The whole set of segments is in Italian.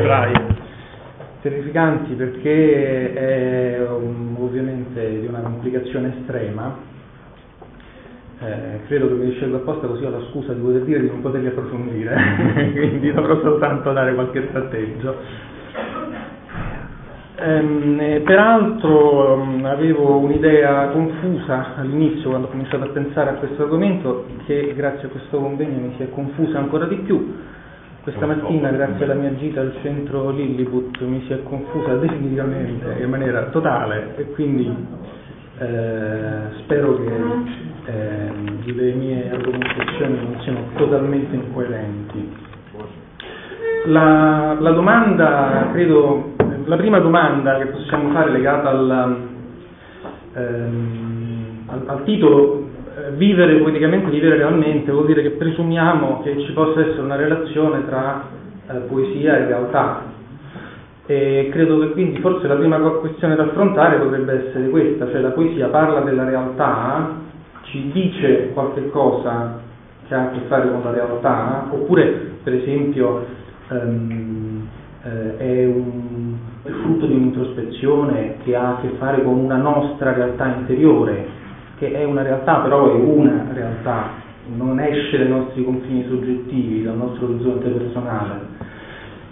braille. Terrificanti perché è ovviamente di una complicazione estrema. Eh, credo che mi scelgo apposta così ho la scusa di poter dire di non poterli approfondire, quindi dovrò soltanto dare qualche tratteggio. Ehm, peraltro um, avevo un'idea confusa all'inizio quando ho cominciato a pensare a questo argomento che grazie a questo convegno mi si è confusa ancora di più. Questa mattina grazie alla mia gita al centro Lilliput mi si è confusa definitivamente in maniera totale e quindi eh, spero che eh, le mie argomentazioni non siano totalmente incoerenti. La, la domanda credo la prima domanda che possiamo fare legata al, ehm, al, al titolo eh, vivere poeticamente, vivere realmente, vuol dire che presumiamo che ci possa essere una relazione tra eh, poesia e realtà. E credo che quindi forse la prima questione da affrontare potrebbe essere questa, cioè la poesia parla della realtà, ci dice qualche cosa che ha a che fare con la realtà, oppure per esempio ehm, eh, è un è frutto di un'introspezione che ha a che fare con una nostra realtà interiore, che è una realtà però è una realtà, non esce dai nostri confini soggettivi, dal nostro orizzonte personale.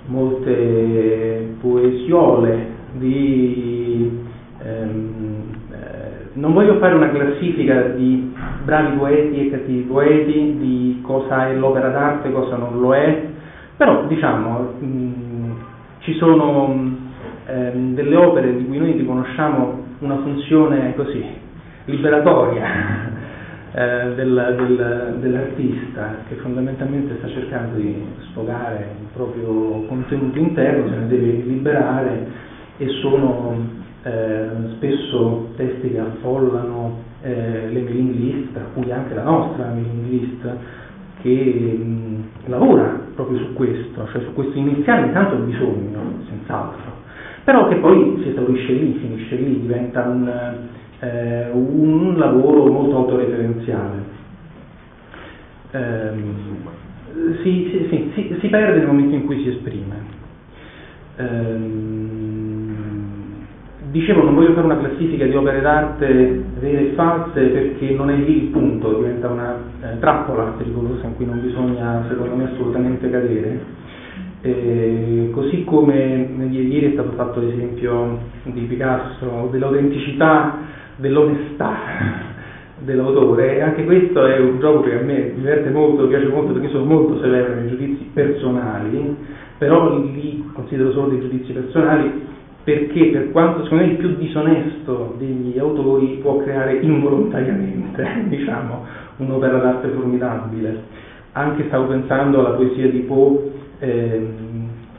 Molte poesiole di... Ehm, eh, non voglio fare una classifica di bravi poeti e cattivi poeti, di cosa è l'opera d'arte cosa non lo è, però diciamo mh, ci sono ehm, delle opere di cui noi riconosciamo una funzione così liberatoria eh, del, del, dell'artista che fondamentalmente sta cercando di sfogare il proprio contenuto interno, se ne deve liberare e sono eh, spesso testi che affollano eh, le mailing list, tra cui anche la nostra mailing list, che mh, lavora proprio su questo, cioè su questo iniziale intanto bisogno, senz'altro, però che poi si esaurisce lì, finisce lì, diventa un, eh, un lavoro molto autoreferenziale. Eh, si, si, si, si, perde nel momento in cui si esprime. Eh, dicevo, non voglio fare una classifica di opere d'arte vere e false perché non è lì il punto, diventa una eh, trappola pericolosa in cui non bisogna, secondo me, assolutamente cadere eh, così come ieri è stato fatto l'esempio di Picasso, dell'autenticità, dell'onestà dell'autore, anche questo è un gioco che a me diverte molto, piace molto perché sono molto severo nei giudizi personali, però li considero solo dei giudizi personali perché per quanto secondo me il più disonesto degli autori può creare involontariamente, diciamo, un'opera d'arte formidabile. Anche stavo pensando alla poesia di Poe eh,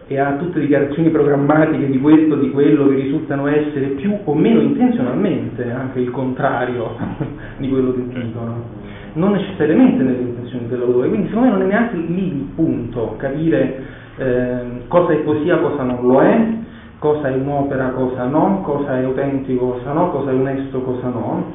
e ha tutte dichiarazioni programmatiche di questo di quello che risultano essere più o meno intenzionalmente anche il contrario di quello che dicono, non necessariamente nelle intenzioni dell'autore, quindi secondo me non è neanche lì il punto, capire eh, cosa è poesia, cosa non lo è, cosa è un'opera, cosa no, cosa è autentico, cosa no, cosa è onesto, cosa no,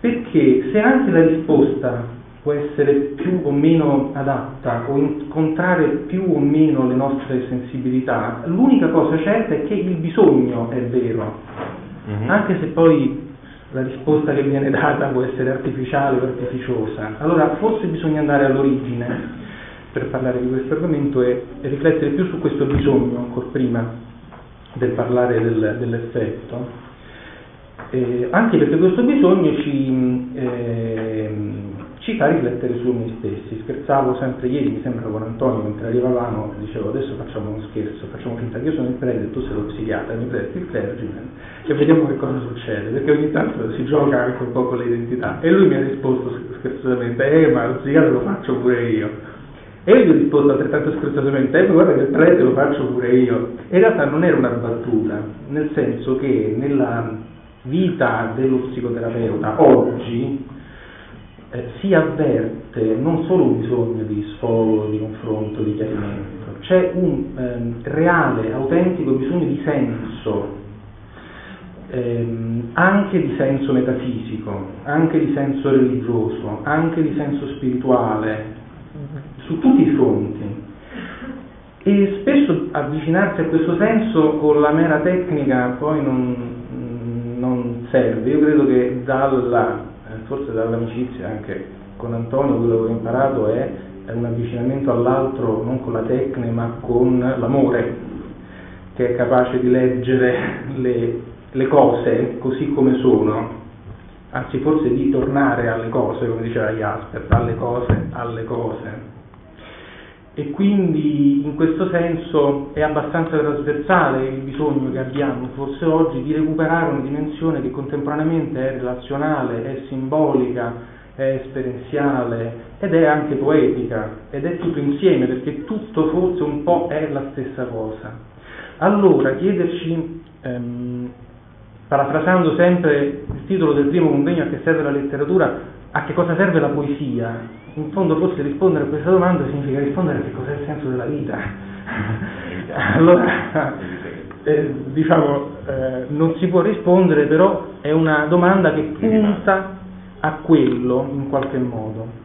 perché se anche la risposta può essere più o meno adatta o incontrare più o meno le nostre sensibilità, l'unica cosa certa è che il bisogno è vero, mm-hmm. anche se poi la risposta che viene data può essere artificiale o artificiosa. Allora forse bisogna andare all'origine per parlare di questo argomento e, e riflettere più su questo bisogno ancora prima del parlare del, dell'effetto. Eh, anche perché questo bisogno ci, eh, ci fa riflettere su noi stessi. Scherzavo sempre ieri, mi sembra con Antonio, mentre arrivavamo, dicevo adesso facciamo uno scherzo, facciamo finta che io sono il prete e tu sei lo psichiatra, mi presti il clergyman e vediamo che cosa succede, perché ogni tanto si gioca anche un po' con le identità. E lui mi ha risposto scherzosamente, eh ma lo psichiatra lo faccio pure io. E io gli ho risposto altrettanto scherzosamente, eh ma guarda che il prete lo faccio pure io. E in realtà non era una battuta, nel senso che nella vita dello psicoterapeuta oggi eh, si avverte non solo un bisogno di sfogo, di confronto, di chiarimento, c'è un ehm, reale, autentico bisogno di senso, ehm, anche di senso metafisico, anche di senso religioso, anche di senso spirituale, su tutti i fronti. E spesso avvicinarsi a questo senso con la mera tecnica poi non, non serve. Io credo che dalla, forse dall'amicizia anche con Antonio quello che ho imparato è un avvicinamento all'altro non con la tecnica ma con l'amore, che è capace di leggere le, le cose così come sono, anzi forse di tornare alle cose, come diceva Jasper, dalle cose alle cose. E quindi in questo senso è abbastanza trasversale il bisogno che abbiamo, forse oggi, di recuperare una dimensione che contemporaneamente è relazionale, è simbolica, è esperienziale ed è anche poetica ed è tutto insieme perché tutto forse un po' è la stessa cosa. Allora chiederci, ehm, parafrasando sempre il titolo del primo convegno a che serve la letteratura, a che cosa serve la poesia? In fondo forse rispondere a questa domanda significa rispondere a che cos'è il senso della vita. allora, eh, diciamo, eh, non si può rispondere, però è una domanda che punta a quello in qualche modo.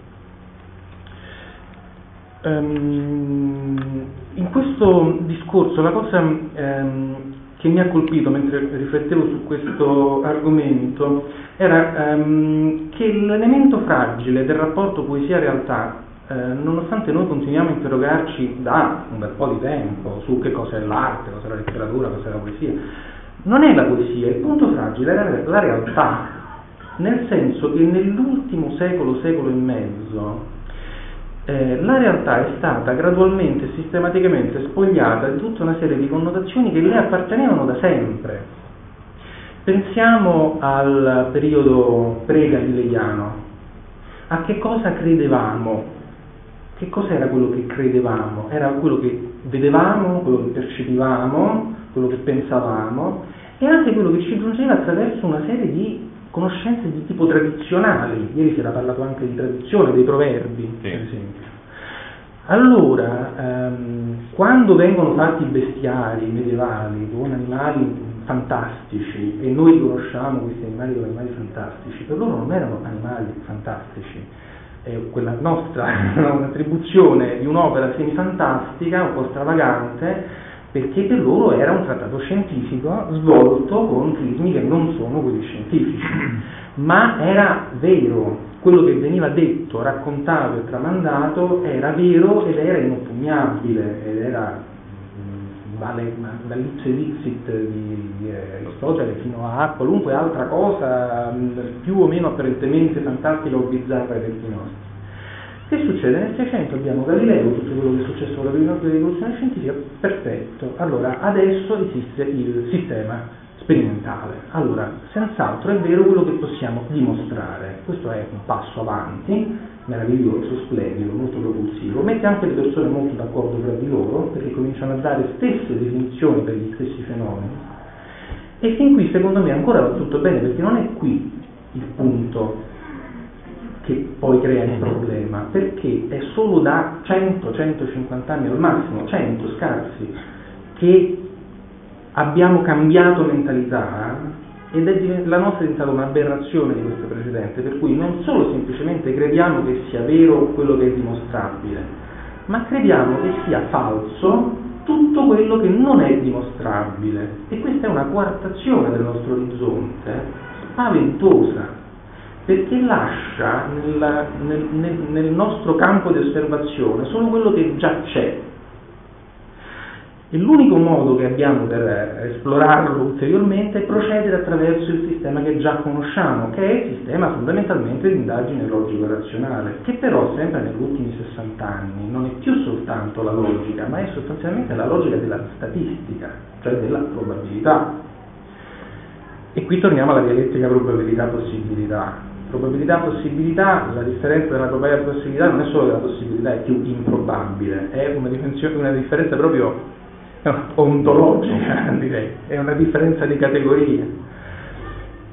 Um, in questo discorso la cosa um, che mi ha colpito mentre riflettevo su questo argomento era um, che l'elemento fragile del rapporto poesia-realtà, eh, nonostante noi continuiamo a interrogarci da un bel po' di tempo su che cosa è l'arte, cosa è la letteratura, cosa è la poesia, non è la poesia, il punto fragile è la realtà, nel senso che nell'ultimo secolo, secolo e mezzo, eh, la realtà è stata gradualmente e sistematicamente spogliata di tutta una serie di connotazioni che le appartenevano da sempre. Pensiamo al periodo pre-galileiano. A che cosa credevamo? Che cos'era quello che credevamo? Era quello che vedevamo, quello che percepivamo, quello che pensavamo e anche quello che ci giungeva attraverso una serie di conoscenze di tipo tradizionali, ieri si era parlato anche di tradizione, dei proverbi, sì. per esempio. Allora, ehm, quando vengono fatti bestiari medievali con animali fantastici e noi conosciamo questi animali come animali fantastici, per loro non erano animali fantastici, è quella nostra un'attribuzione di un'opera semifantastica, un po' stravagante, perché per loro era un trattato scientifico svolto con crismi che non sono quelli scientifici, ma era vero, quello che veniva detto, raccontato e tramandato era vero ed era inoppugnabile, ed era mm, vale dall'ipse dixit di, di Aristotele fino a qualunque altra cosa mm, più o meno apparentemente fantastica o bizzarra dei tempi nostri. Che succede? Nel 600 abbiamo Galileo, tutto quello che è successo con la rivoluzione scientifica, perfetto. Allora, adesso esiste il sistema sperimentale. Allora, senz'altro è vero quello che possiamo dimostrare. Questo è un passo avanti, meraviglioso, splendido, molto propulsivo. Mette anche le persone molto d'accordo tra di loro, perché cominciano a dare stesse definizioni per gli stessi fenomeni. E fin qui, secondo me, ancora va tutto bene, perché non è qui il punto che poi crea il problema, perché è solo da 100-150 anni al massimo, 100 scarsi, che abbiamo cambiato mentalità ed è la nostra è diventata un'aberrazione di questo precedente, per cui non solo semplicemente crediamo che sia vero quello che è dimostrabile, ma crediamo che sia falso tutto quello che non è dimostrabile. E questa è una quartazione del nostro orizzonte spaventosa perché lascia nel, nel, nel, nostro campo di osservazione solo quello che già c'è. E l'unico modo che abbiamo per esplorarlo ulteriormente è procedere attraverso il sistema che già conosciamo, che è il sistema fondamentalmente di indagine logico-razionale, che però sempre negli ultimi 60 anni non è più soltanto la logica, ma è sostanzialmente la logica della statistica, cioè della probabilità. E qui torniamo alla dialettica probabilità-possibilità probabilità possibilità, la differenza della probabilità possibilità non è solo che la possibilità è più improbabile, è una, una differenza proprio ontologica, direi, è una differenza di categoria,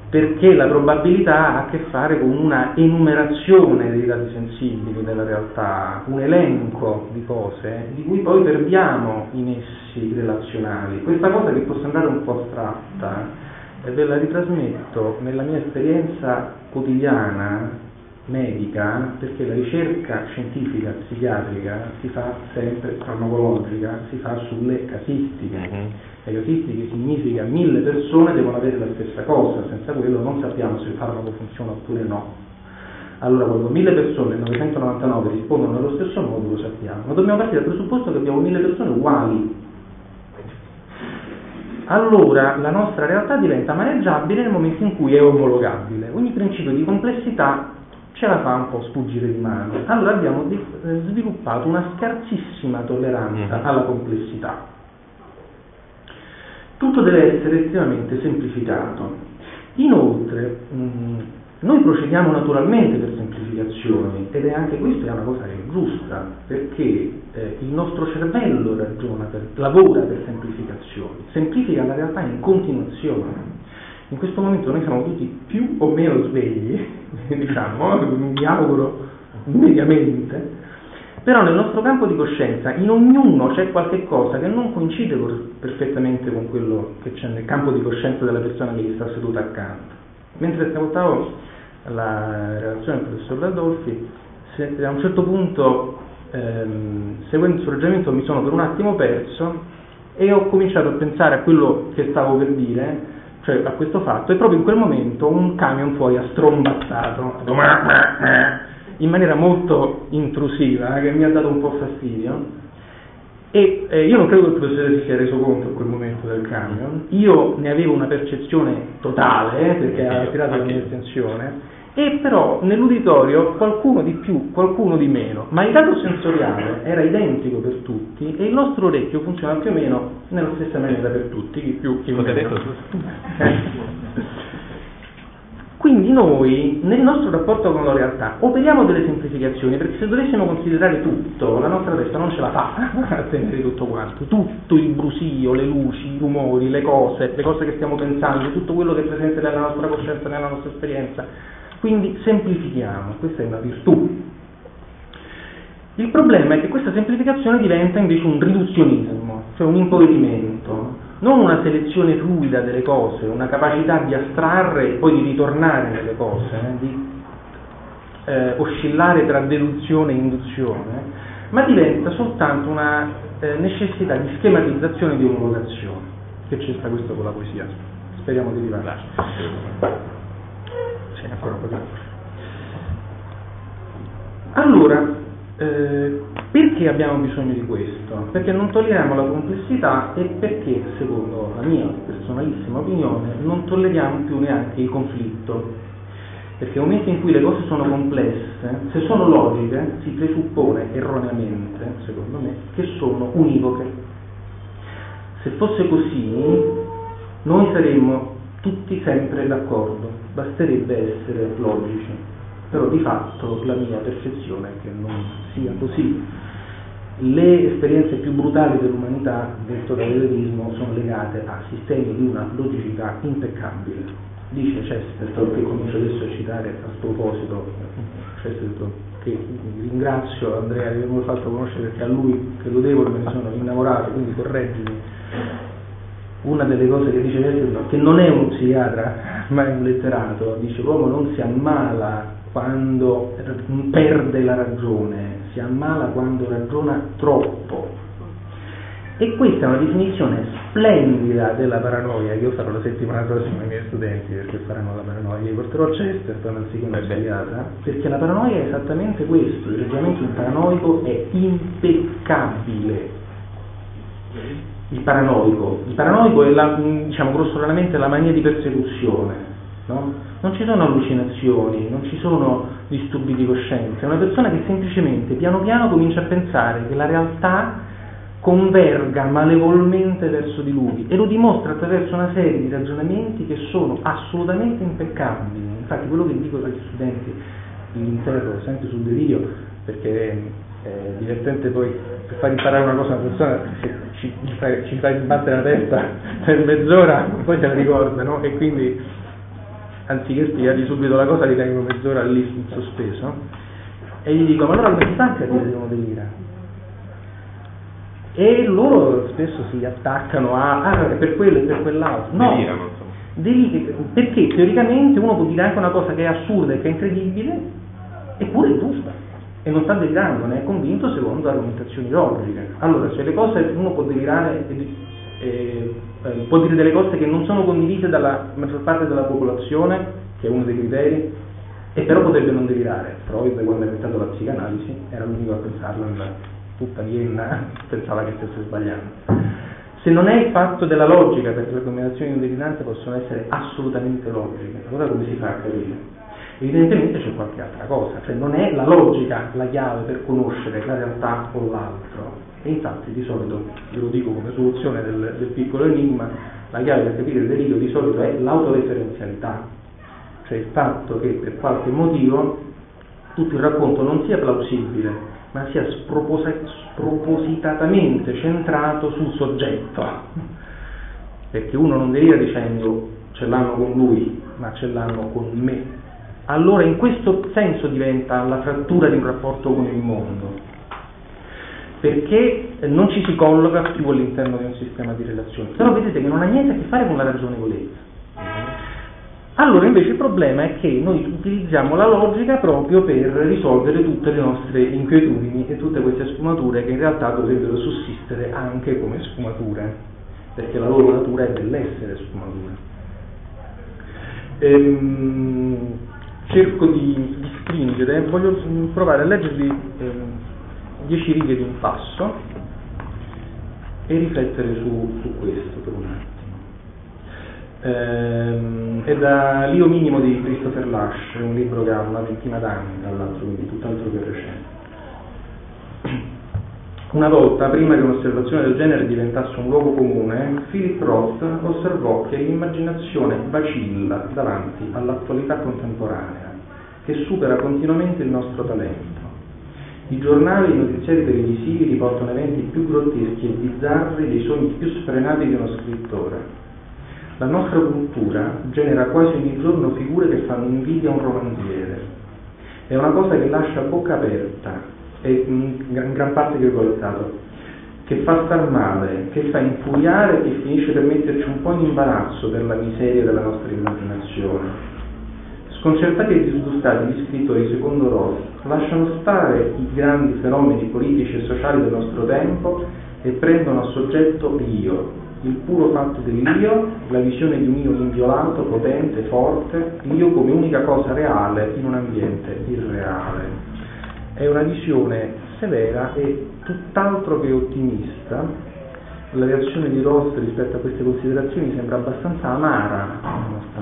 perché la probabilità ha a che fare con una enumerazione dei dati sensibili della realtà, un elenco di cose di cui poi perdiamo i nessi relazionali. Questa cosa che può sembrare un po' astratta, e ve la ritrasmetto nella mia esperienza quotidiana medica, perché la ricerca scientifica psichiatrica si fa sempre farmacologica, si fa sulle casistiche. Mm-hmm. Le casistiche significa mille persone devono avere la stessa cosa, senza quello non sappiamo se il farmaco funziona oppure no. Allora quando mille persone, 999 rispondono nello stesso modo lo sappiamo, ma dobbiamo partire dal presupposto che abbiamo mille persone uguali. Allora la nostra realtà diventa maneggiabile nel momento in cui è omologabile. Ogni principio di complessità ce la fa un po' sfuggire di mano. Allora abbiamo eh, sviluppato una scarsissima tolleranza mm. alla complessità. Tutto deve essere estremamente semplificato. Inoltre, mh, mm, noi procediamo naturalmente per semplificazioni ed è anche questa è una cosa che è giusta, perché eh, il nostro cervello ragiona per, lavora per semplificazioni, semplifica la realtà in continuazione. In questo momento noi siamo tutti più o meno svegli, diciamo, mi auguro mediamente, però nel nostro campo di coscienza in ognuno c'è qualche cosa che non coincide perfettamente con quello che c'è nel campo di coscienza della persona che gli sta seduta accanto. Mentre ascoltavo la relazione del professor Radolfi, a un certo punto, ehm, seguendo il suo ragionamento, mi sono per un attimo perso e ho cominciato a pensare a quello che stavo per dire cioè a questo fatto, e proprio in quel momento un camion fuori ha strombattato in maniera molto intrusiva, che mi ha dato un po' fastidio. E eh, io non credo che il professore si sia reso conto in quel momento del camion, io ne avevo una percezione totale, eh, perché ha attirato la mia attenzione, e però nell'uditorio qualcuno di più, qualcuno di meno, ma il dato sensoriale era identico per tutti e il nostro orecchio funziona più o meno nella stessa maniera per tutti, chi più, chi meno. Quindi noi nel nostro rapporto con la realtà operiamo delle semplificazioni perché se dovessimo considerare tutto, la nostra testa non ce la fa a tenere tutto quanto, tutto il brusio, le luci, i rumori, le cose, le cose che stiamo pensando, tutto quello che è presente nella nostra coscienza, nella nostra esperienza. Quindi semplifichiamo, questa è una virtù. Il problema è che questa semplificazione diventa invece un riduzionismo, cioè un impoverimento, non una selezione fluida delle cose, una capacità di astrarre e poi di ritornare nelle cose, eh, di eh, oscillare tra deduzione e induzione, ma diventa soltanto una eh, necessità di schematizzazione e di omologazione, che c'è sta questo con la poesia. Speriamo di arrivarci c'è ancora un po' di Allora, eh, perché abbiamo bisogno di questo? Perché non tolleriamo la complessità e perché, secondo la mia personalissima opinione, non tolleriamo più neanche il conflitto. Perché nel momento in cui le cose sono complesse, se sono logiche, si presuppone erroneamente, secondo me, che sono univoche. Se fosse così, noi saremmo tutti sempre d'accordo, basterebbe essere logici, però di fatto la mia percezione è che non sia così. Le esperienze più brutali dell'umanità, detto dall'elevismo, sono legate a sistemi di una logicità impeccabile. Dice Chesterton, che comincio adesso a citare a sproposito, Chesterton, che ringrazio Andrea di avermi fatto conoscere perché a lui che lo devo me ne sono innamorato, quindi correggimi una delle cose che dice Chesterton, che non è un psichiatra ma è un letterato, dice l'uomo non si ammala quando perde la ragione, si ammala quando ragiona troppo. E questa è una definizione splendida della paranoia che io farò la settimana prossima ai miei studenti perché faranno la paranoia, li porterò a Chesterton anziché una psichiatra, perché la paranoia è esattamente questo, il ragionamento paranoico è impeccabile il paranoico. Il paranoico è la, diciamo grossolanamente la mania di persecuzione, no? Non ci sono allucinazioni, non ci sono disturbi di coscienza, è una persona che semplicemente piano piano comincia a pensare che la realtà converga malevolmente verso di lui e lo dimostra attraverso una serie di ragionamenti che sono assolutamente impeccabili. Infatti quello che dico agli studenti, li interrogo sempre sul delirio perché è divertente poi per far imparare una cosa a una persona ci, ci, fai, ci fai battere la testa per mezz'ora, poi se la ricorda, no? E quindi anziché spiegargli subito la cosa, li tengo mezz'ora lì in sospeso e gli dico, ma allora come stanca a dire devono delirare? E loro spesso si attaccano a, ah, per quello e per quell'altro. No, delirano, perché teoricamente uno può dire anche una cosa che è assurda e che è incredibile, eppure è giusta e non sta delirando, ne è convinto secondo argomentazioni logiche. Allora, se le cose uno può delirare eh, eh, può dire delle cose che non sono condivise dalla maggior parte della popolazione, che è uno dei criteri, e però potrebbe non delirare. Freud quando ha inventato la psicanalisi era l'unico a pensarla tutta Vienna, pensava che stesse sbagliando. Se non è il fatto della logica, perché le combinazioni di deliranza possono essere assolutamente logiche, allora come si fa a capire? Evidentemente c'è qualche altra cosa, cioè non è la logica la chiave per conoscere la realtà o l'altro. E infatti di solito, ve lo dico come soluzione del, del piccolo enigma, la chiave per capire il delirio di solito è l'autoreferenzialità, cioè il fatto che per qualche motivo tutto il racconto non sia plausibile, ma sia spropositatamente centrato sul soggetto. Perché uno non delira dicendo ce l'hanno con lui, ma ce l'hanno con me allora in questo senso diventa la frattura di un rapporto con il mondo, perché non ci si colloca più all'interno di un sistema di relazioni. Però vedete che non ha niente a che fare con la ragionevolezza. Allora invece il problema è che noi utilizziamo la logica proprio per risolvere tutte le nostre inquietudini e tutte queste sfumature che in realtà dovrebbero sussistere anche come sfumature, perché la loro natura è dell'essere sfumature. Ehm, cerco di, di stringere, voglio provare a leggervi eh, dieci righe di un passo e riflettere su, su questo per un attimo. Eh, è da L'Io Minimo di Christopher Lash, un libro che ha una ventina d'anni, tra l'altro, quindi tutt'altro che recente. Una volta, prima che un'osservazione del genere diventasse un luogo comune, Philip Roth osservò che l'immaginazione vacilla davanti all'attualità contemporanea, che supera continuamente il nostro talento. I giornali e i notiziari televisivi riportano eventi più grotteschi e bizzarri dei sogni più sfrenati di uno scrittore. La nostra cultura genera quasi ogni giorno figure che fanno invidia a un romanziere. È una cosa che lascia bocca aperta è in gran parte virgolettato, che fa star male, che fa infuriare e finisce per metterci un po' in imbarazzo per la miseria della nostra immaginazione. Sconcertati e disgustati gli scrittori, secondo Ross, lasciano stare i grandi fenomeni politici e sociali del nostro tempo e prendono a soggetto l'io, il puro fatto dell'io, la visione di un io inviolato, potente, forte, l'io come unica cosa reale in un ambiente irreale è una visione severa e tutt'altro che ottimista. La reazione di Ross rispetto a queste considerazioni sembra abbastanza amara, nonostante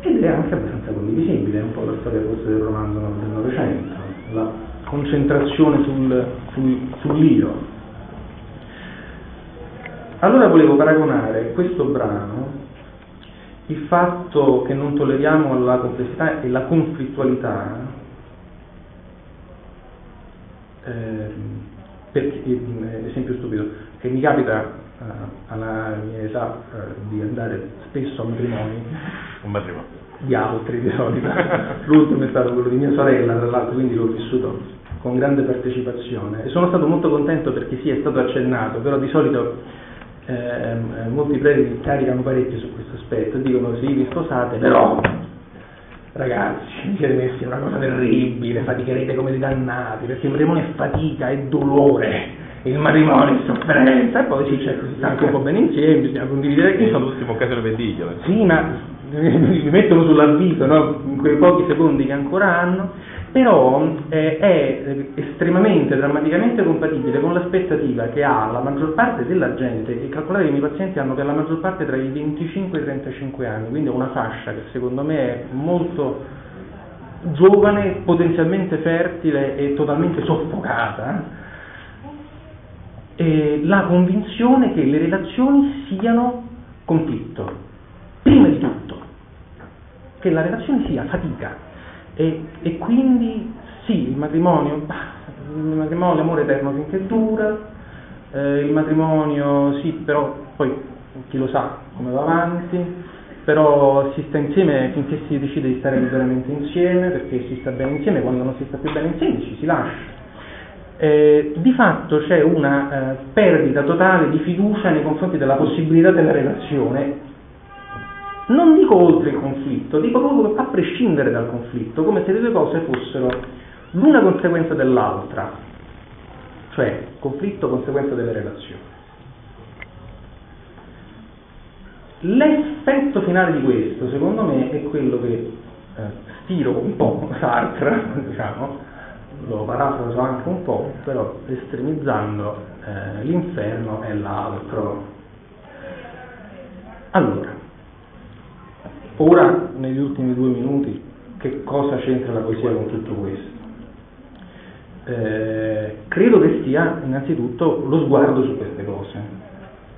ed è anche abbastanza condivisibile, è un po' la storia forse del romanzo del Novecento, la concentrazione sul, sul, sull'io. Allora volevo paragonare questo brano il fatto che non tolleriamo la complessità e la conflittualità eh, perché, eh, esempio stupido, che mi capita alla mia età eh, di andare spesso a matrimoni, un matrimonio. Di altri di solito, l'ultimo è stato quello di mia sorella, tra l'altro, quindi l'ho vissuto con grande partecipazione. E sono stato molto contento perché sì, è stato accennato, però di solito eh, molti preti caricano parecchio su questo aspetto, dicono sì, vi sposate, però Ragazzi, vi siete messi in una cosa terribile, faticherete come dei dannati, perché il matrimonio è fatica, è dolore, il matrimonio è sofferenza, e poi si, cerca, si sta anche un po' bene insieme, bisogna condividere. Che sono l'ultimo occasione per dirglielo. Sì, ma mi mettono sull'avviso, no? in quei pochi secondi che ancora hanno, però eh, è estremamente, drammaticamente compatibile con l'aspettativa che ha la maggior parte della gente, e calcolate che i miei pazienti hanno per la maggior parte tra i 25 e i 35 anni, quindi è una fascia che secondo me è molto giovane, potenzialmente fertile e totalmente soffocata, eh, la convinzione che le relazioni siano conflitto, prima di tutto, che la relazione sia fatica, e, e quindi sì, il matrimonio, il matrimonio, l'amore eterno finché dura, eh, il matrimonio sì, però poi chi lo sa come va avanti, però si sta insieme finché si decide di stare veramente insieme, perché si sta bene insieme, quando non si sta più bene insieme ci si lascia. Eh, di fatto c'è una eh, perdita totale di fiducia nei confronti della possibilità della relazione non dico oltre il conflitto, dico proprio a prescindere dal conflitto, come se le due cose fossero l'una conseguenza dell'altra, cioè conflitto conseguenza delle relazioni. L'effetto finale di questo, secondo me, è quello che eh, stiro un po' Sartre, diciamo, lo parafraso anche un po', però estremizzando eh, l'inferno è l'altro. Allora, ora negli ultimi due minuti che cosa c'entra la poesia con tutto questo? Eh, credo che sia innanzitutto lo sguardo su queste cose,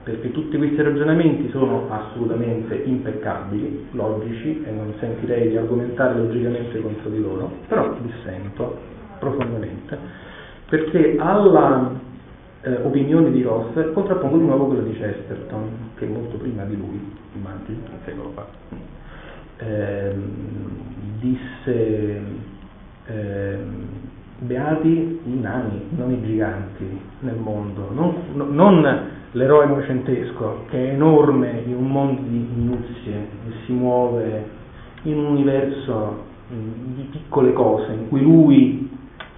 perché tutti questi ragionamenti sono assolutamente impeccabili, logici, e non sentirei di argomentare logicamente contro di loro, però dissento profondamente, perché alla eh, opinione di Ross contrappongo di nuovo quella di Chesterton, che è molto prima di lui, immagino, un secolo fa, eh, disse eh, beati i nani, non i giganti nel mondo, non, non l'eroe novecentesco che è enorme in un mondo di minuzie e si muove in un universo di piccole cose in cui lui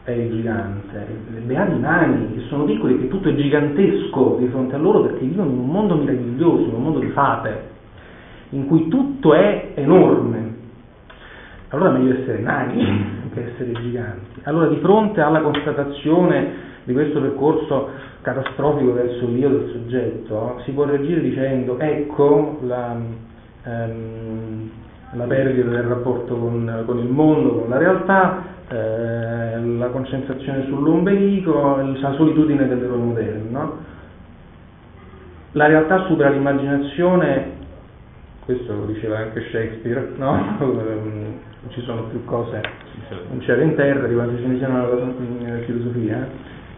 è gigante, beati i nani che sono piccoli, che tutto è gigantesco di fronte a loro perché vivono in un mondo meraviglioso, in un mondo di fate, in cui tutto è enorme. Allora è meglio essere nani che essere giganti. Allora di fronte alla constatazione di questo percorso catastrofico verso l'io del soggetto, si può reagire dicendo ecco la, ehm, la perdita del rapporto con, con, il mondo, con la realtà, eh, la concentrazione sull'ombelico, la solitudine dell'eroe moderno. La realtà supera l'immaginazione, questo lo diceva anche Shakespeare, no? ci sono più cose in cielo e in terra di quanto ce ne siano nella filosofia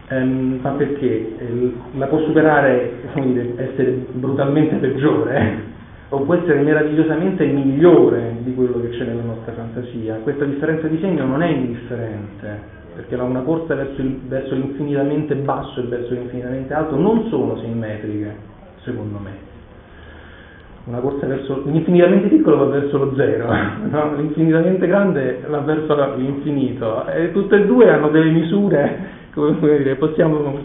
ehm, ma perché eh, la può superare, dire, essere brutalmente peggiore, eh? O può essere meravigliosamente migliore di quello che c'è nella nostra fantasia. Questa differenza di segno non è indifferente, perché una corsa verso, il, verso l'infinitamente basso e verso l'infinitamente alto non sono simmetriche, secondo me. Una corsa verso l'infinitamente piccolo va verso lo zero, no? l'infinitamente grande va verso l'infinito, e tutte e due hanno delle misure come dire, possiamo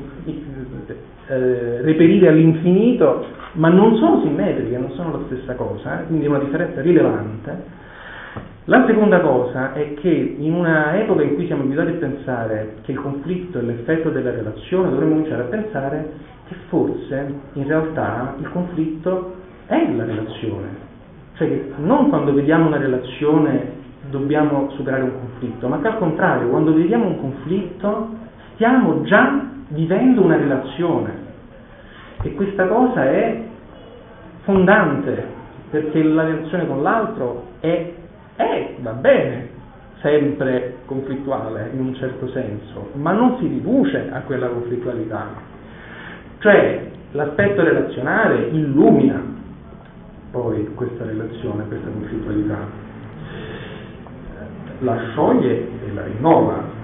eh, reperire all'infinito, ma non sono simmetriche, non sono la stessa cosa, eh? quindi è una differenza rilevante. La seconda cosa è che in una epoca in cui siamo abituati a pensare che il conflitto è l'effetto della relazione, dovremmo cominciare a pensare che forse in realtà il conflitto è la relazione. Cioè che non quando vediamo una relazione dobbiamo superare un conflitto, ma che al contrario, quando vediamo un conflitto stiamo già vivendo una relazione e questa cosa è fondante perché la relazione con l'altro è, è, va bene, sempre conflittuale in un certo senso, ma non si riduce a quella conflittualità. Cioè l'aspetto relazionale illumina poi questa relazione, questa conflittualità, la scioglie e la rinnova,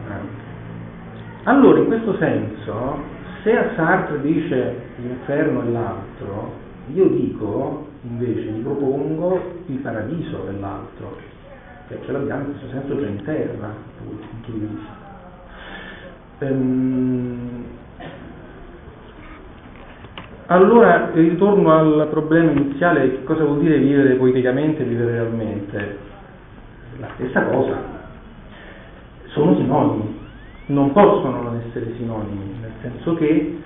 allora, in questo senso, se a Sartre dice l'inferno è l'altro, io dico, invece, gli propongo il paradiso dell'altro, che ce l'abbiamo in questo senso già in terra, da quel punto di vista. Ehm, allora ritorno al problema iniziale, cosa vuol dire vivere poeticamente e vivere realmente? La stessa cosa, sono sinonimi non possono non essere sinonimi, nel senso che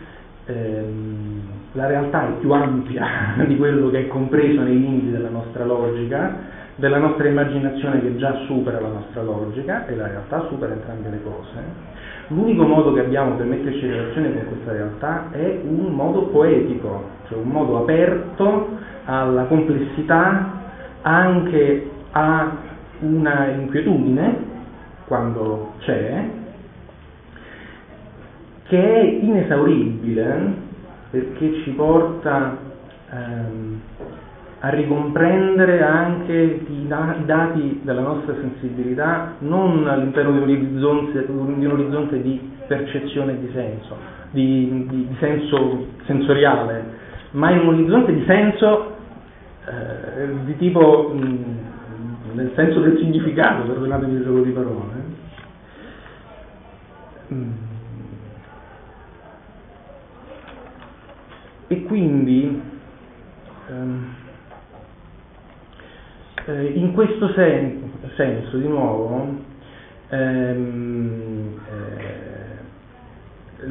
ehm, la realtà è più ampia di quello che è compreso nei limiti della nostra logica, della nostra immaginazione che già supera la nostra logica e la realtà supera entrambe le cose. L'unico modo che abbiamo per metterci in relazione con questa realtà è un modo poetico, cioè un modo aperto alla complessità, anche a una inquietudine, quando c'è, che è inesauribile perché ci porta ehm, a ricomprendere anche i, da- i, dati della nostra sensibilità non all'interno di un orizzonte di, un orizzonte di percezione di senso, di, di, di, senso sensoriale, ma in un orizzonte di senso eh, eh, di tipo, mh, nel senso del significato, perdonatemi il gioco di parole. Mm. E quindi ehm, eh, in questo sen- senso, di nuovo, ehm, eh,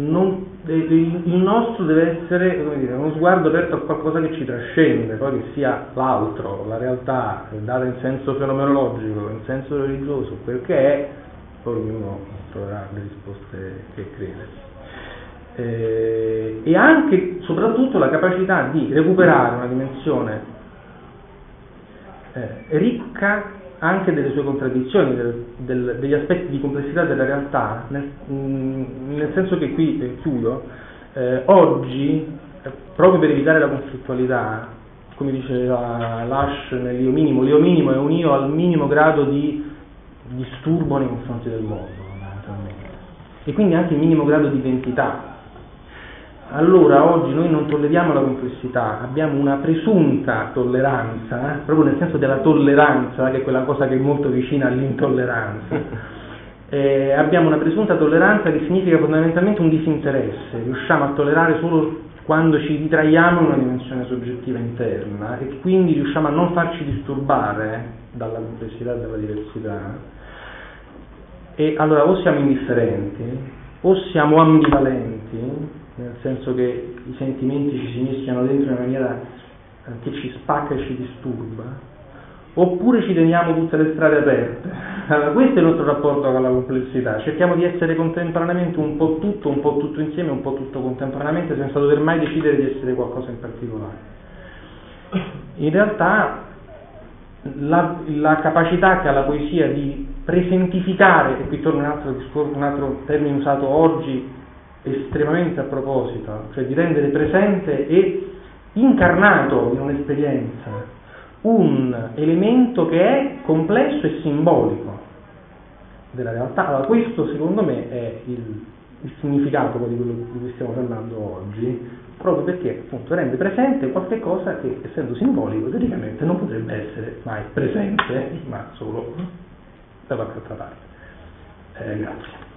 non, il nostro deve essere dire, uno sguardo aperto a qualcosa che ci trascende, poi che sia l'altro, la realtà, data in senso fenomenologico, in senso religioso, perché è, poi ognuno troverà le risposte che crede. Eh, e anche, soprattutto, la capacità di recuperare una dimensione eh, ricca anche delle sue contraddizioni, del, del, degli aspetti di complessità della realtà, nel, mh, mm, nel senso che qui eh, chiudo, eh, oggi, eh, proprio per evitare la conflittualità, come diceva Lash nell'io minimo, l'io minimo è un io al minimo grado di disturbo nei confronti del mondo, e quindi anche il minimo grado di identità allora oggi noi non tolleriamo la complessità, abbiamo una presunta tolleranza, eh? proprio nel senso della tolleranza, che è quella cosa che è molto vicina all'intolleranza. Eh, abbiamo una presunta tolleranza che significa fondamentalmente un disinteresse, riusciamo a tollerare solo quando ci ritraiamo in una dimensione soggettiva interna e quindi riusciamo a non farci disturbare dalla complessità e dalla diversità. E allora o siamo indifferenti o siamo ambivalenti nel senso che i sentimenti ci si mischiano dentro in una maniera eh, che ci spacca e ci disturba, oppure ci teniamo tutte le strade aperte. Allora, questo è il nostro rapporto con la complessità, cerchiamo di essere contemporaneamente un po' tutto, un po' tutto insieme, un po' tutto contemporaneamente, senza dover mai decidere di essere qualcosa in particolare. In realtà la, la capacità che ha la poesia di presentificare, e qui torna un altro, discorso, un altro termine usato oggi, estremamente a proposito, cioè di rendere presente e incarnato in un'esperienza un elemento che è complesso e simbolico della realtà. Allora, questo secondo me è il, il significato di quello di cui stiamo parlando oggi, proprio perché appunto rende presente qualcosa che essendo simbolico teoricamente non potrebbe essere mai presente, ma solo da qualche altra parte. Eh, grazie.